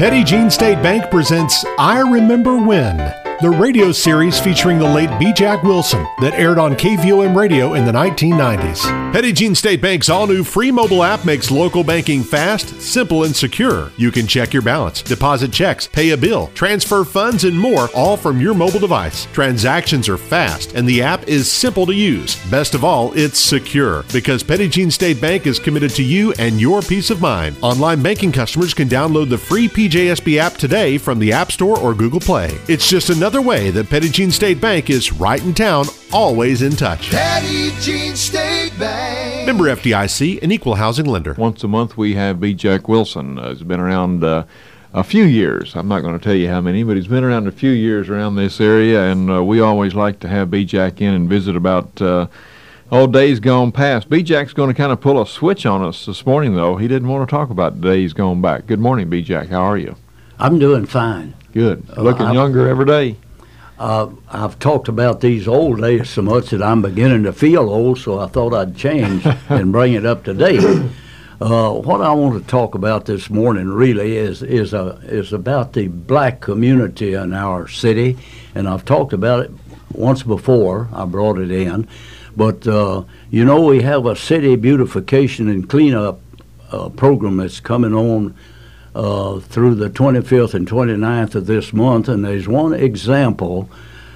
Petit Jean State Bank presents I Remember When, the radio series featuring the late B. Jack Wilson that aired on KVOM radio in the 1990s. Petit Jean State Bank's all new free mobile app makes local banking fast, simple, and secure. You can check your balance, deposit checks, pay a bill, transfer funds, and more, all from your mobile device. Transactions are fast, and the app is simple to use. Best of all, it's secure because Petit Jean State Bank is committed to you and your peace of mind. Online banking customers can download the free PJSB app today from the App Store or Google Play. It's just another way that Petit Jean State Bank is right in town, always in touch. Petit Jean State Bank. Member FDIC, an equal housing lender. Once a month, we have B. Jack Wilson. Uh, he's been around uh, a few years. I'm not going to tell you how many, but he's been around a few years around this area, and uh, we always like to have B. Jack in and visit about uh, old days gone past. B. Jack's going to kind of pull a switch on us this morning, though. He didn't want to talk about days gone back. Good morning, B. Jack. How are you? I'm doing fine. Good. Uh, Looking I've- younger every day. Uh, I've talked about these old days so much that I'm beginning to feel old, so I thought I'd change and bring it up to date. Uh, what I want to talk about this morning really is is uh, is about the black community in our city, and I've talked about it once before. I brought it in, but uh, you know we have a city beautification and cleanup uh, program that's coming on uh, through the 25th and 29th of this month, and there's one example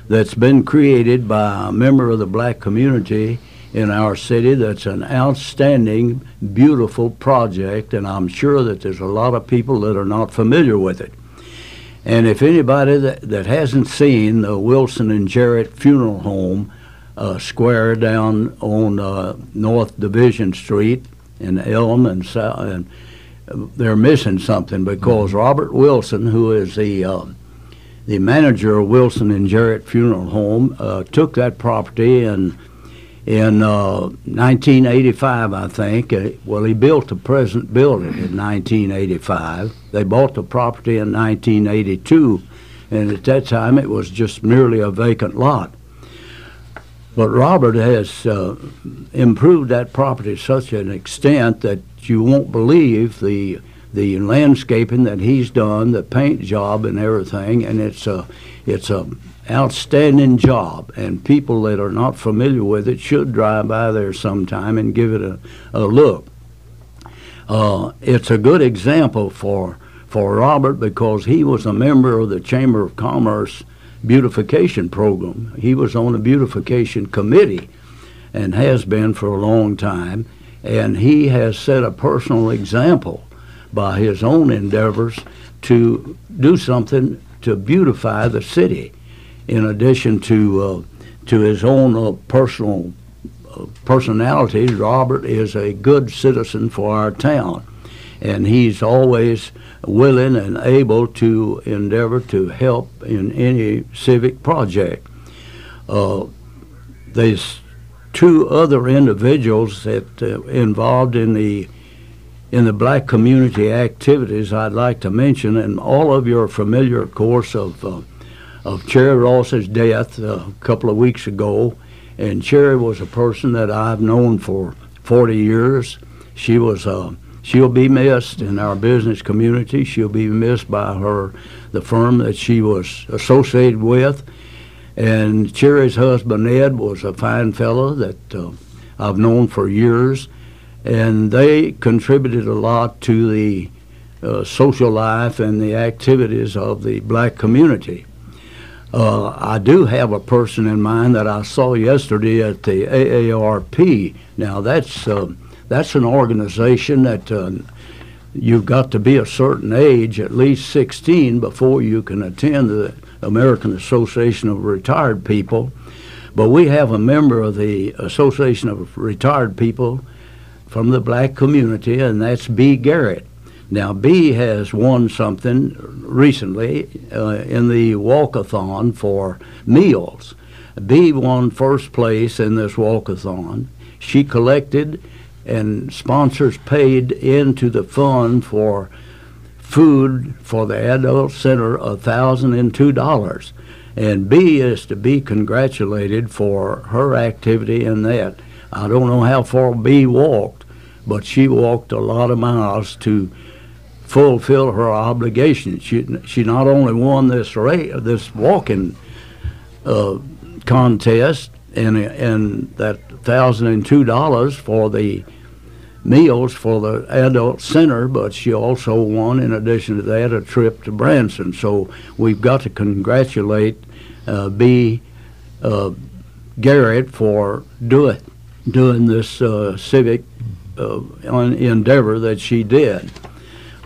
that's been created by a member of the black community in our city that's an outstanding, beautiful project, and I'm sure that there's a lot of people that are not familiar with it. And if anybody that, that hasn't seen the Wilson and Jarrett Funeral Home uh, square down on uh, North Division Street in Elm and, and they're missing something because Robert Wilson, who is the um, the manager of Wilson and Jarrett Funeral Home, uh, took that property in in uh, 1985, I think. Uh, well, he built the present building in 1985. They bought the property in 1982, and at that time it was just merely a vacant lot. But Robert has uh, improved that property to such an extent that you won't believe the the landscaping that he's done, the paint job and everything, and it's a it's a outstanding job. And people that are not familiar with it should drive by there sometime and give it a, a look. Uh, it's a good example for for Robert because he was a member of the Chamber of Commerce beautification program. He was on the beautification committee and has been for a long time. And he has set a personal example by his own endeavors to do something to beautify the city, in addition to uh, to his own uh, personal uh, personality. Robert is a good citizen for our town, and he's always willing and able to endeavor to help in any civic project. Uh, there's two other individuals that uh, involved in the in the black community activities I'd like to mention, and all of you are familiar, of course, of uh, of Cherry Ross's death uh, a couple of weeks ago. And Cherry was a person that I've known for 40 years. She was uh, she'll be missed in our business community. She'll be missed by her the firm that she was associated with. And Cherry's husband Ed was a fine fellow that uh, I've known for years, and they contributed a lot to the uh, social life and the activities of the black community. Uh, I do have a person in mind that I saw yesterday at the AARP. Now that's um that's an organization that uh, you've got to be a certain age, at least 16, before you can attend the American Association of Retired People. But we have a member of the Association of Retired People from the black community, and that's B. Garrett. Now, B has won something recently uh, in the walkathon for meals. B won first place in this walkathon. She collected and sponsors paid into the fund for food for the adult center a thousand and two dollars and b is to be congratulated for her activity in that i don't know how far b walked but she walked a lot of miles to fulfill her obligation. She she not only won this race, this walking uh, contest and and that thousand and two dollars for the meals for the adult center, but she also won, in addition to that, a trip to Branson. So we've got to congratulate uh, B. Uh, Garrett for doing doing this uh, civic uh, endeavor that she did.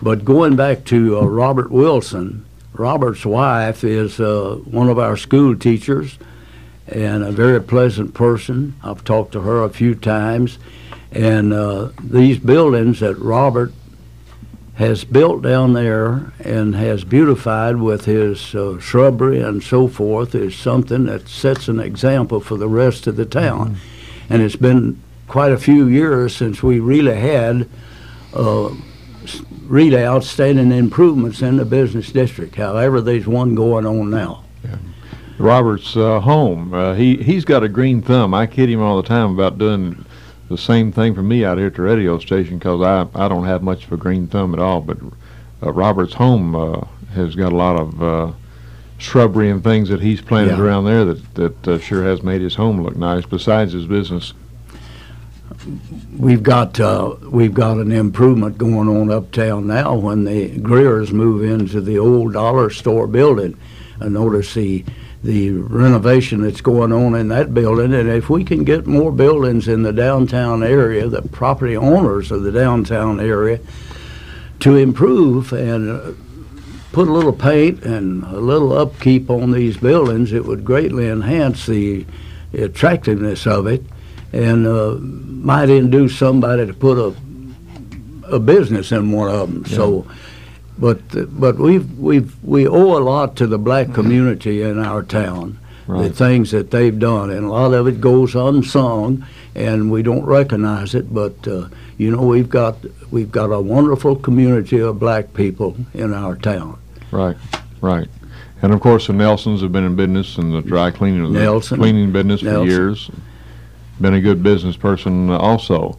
But going back to uh, Robert Wilson, Robert's wife is uh, one of our school teachers and a very pleasant person. I've talked to her a few times. And uh, these buildings that Robert has built down there and has beautified with his uh, shrubbery and so forth is something that sets an example for the rest of the town. Mm-hmm. And it's been quite a few years since we really had uh, really outstanding improvements in the business district. However, there's one going on now. Robert's uh, home. Uh, he he's got a green thumb. I kid him all the time about doing the same thing for me out here at the radio station because I I don't have much of a green thumb at all. But uh, Robert's home uh, has got a lot of uh, shrubbery and things that he's planted yeah. around there that that uh, sure has made his home look nice. Besides his business we've got uh, we've got an improvement going on uptown now when the Greers move into the old dollar store building. I notice the the renovation that's going on in that building, and if we can get more buildings in the downtown area, the property owners of the downtown area, to improve and uh, put a little paint and a little upkeep on these buildings, it would greatly enhance the attractiveness of it and uh, might induce somebody to put a a business in one of them. Yeah. So, but but we've we've we owe a lot to the black community in our town. Right. The things that they've done, and a lot of it goes unsung, and we don't recognize it. But uh, you know, we've got we've got a wonderful community of black people in our town. Right, right. And of course, the Nelsons have been in business in the dry cleaning, Nelson, cleaning business Nelson. for years been a good business person also.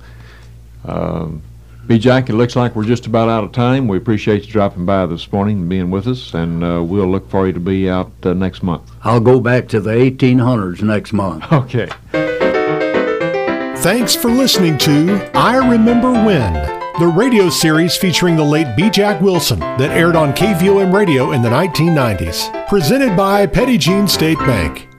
Um, B. Jack, it looks like we're just about out of time. We appreciate you dropping by this morning and being with us, and uh, we'll look for you to be out uh, next month. I'll go back to the 1800s next month. Okay. Thanks for listening to I Remember When, the radio series featuring the late B. Jack Wilson that aired on KVOM radio in the 1990s. Presented by Petit Jean State Bank.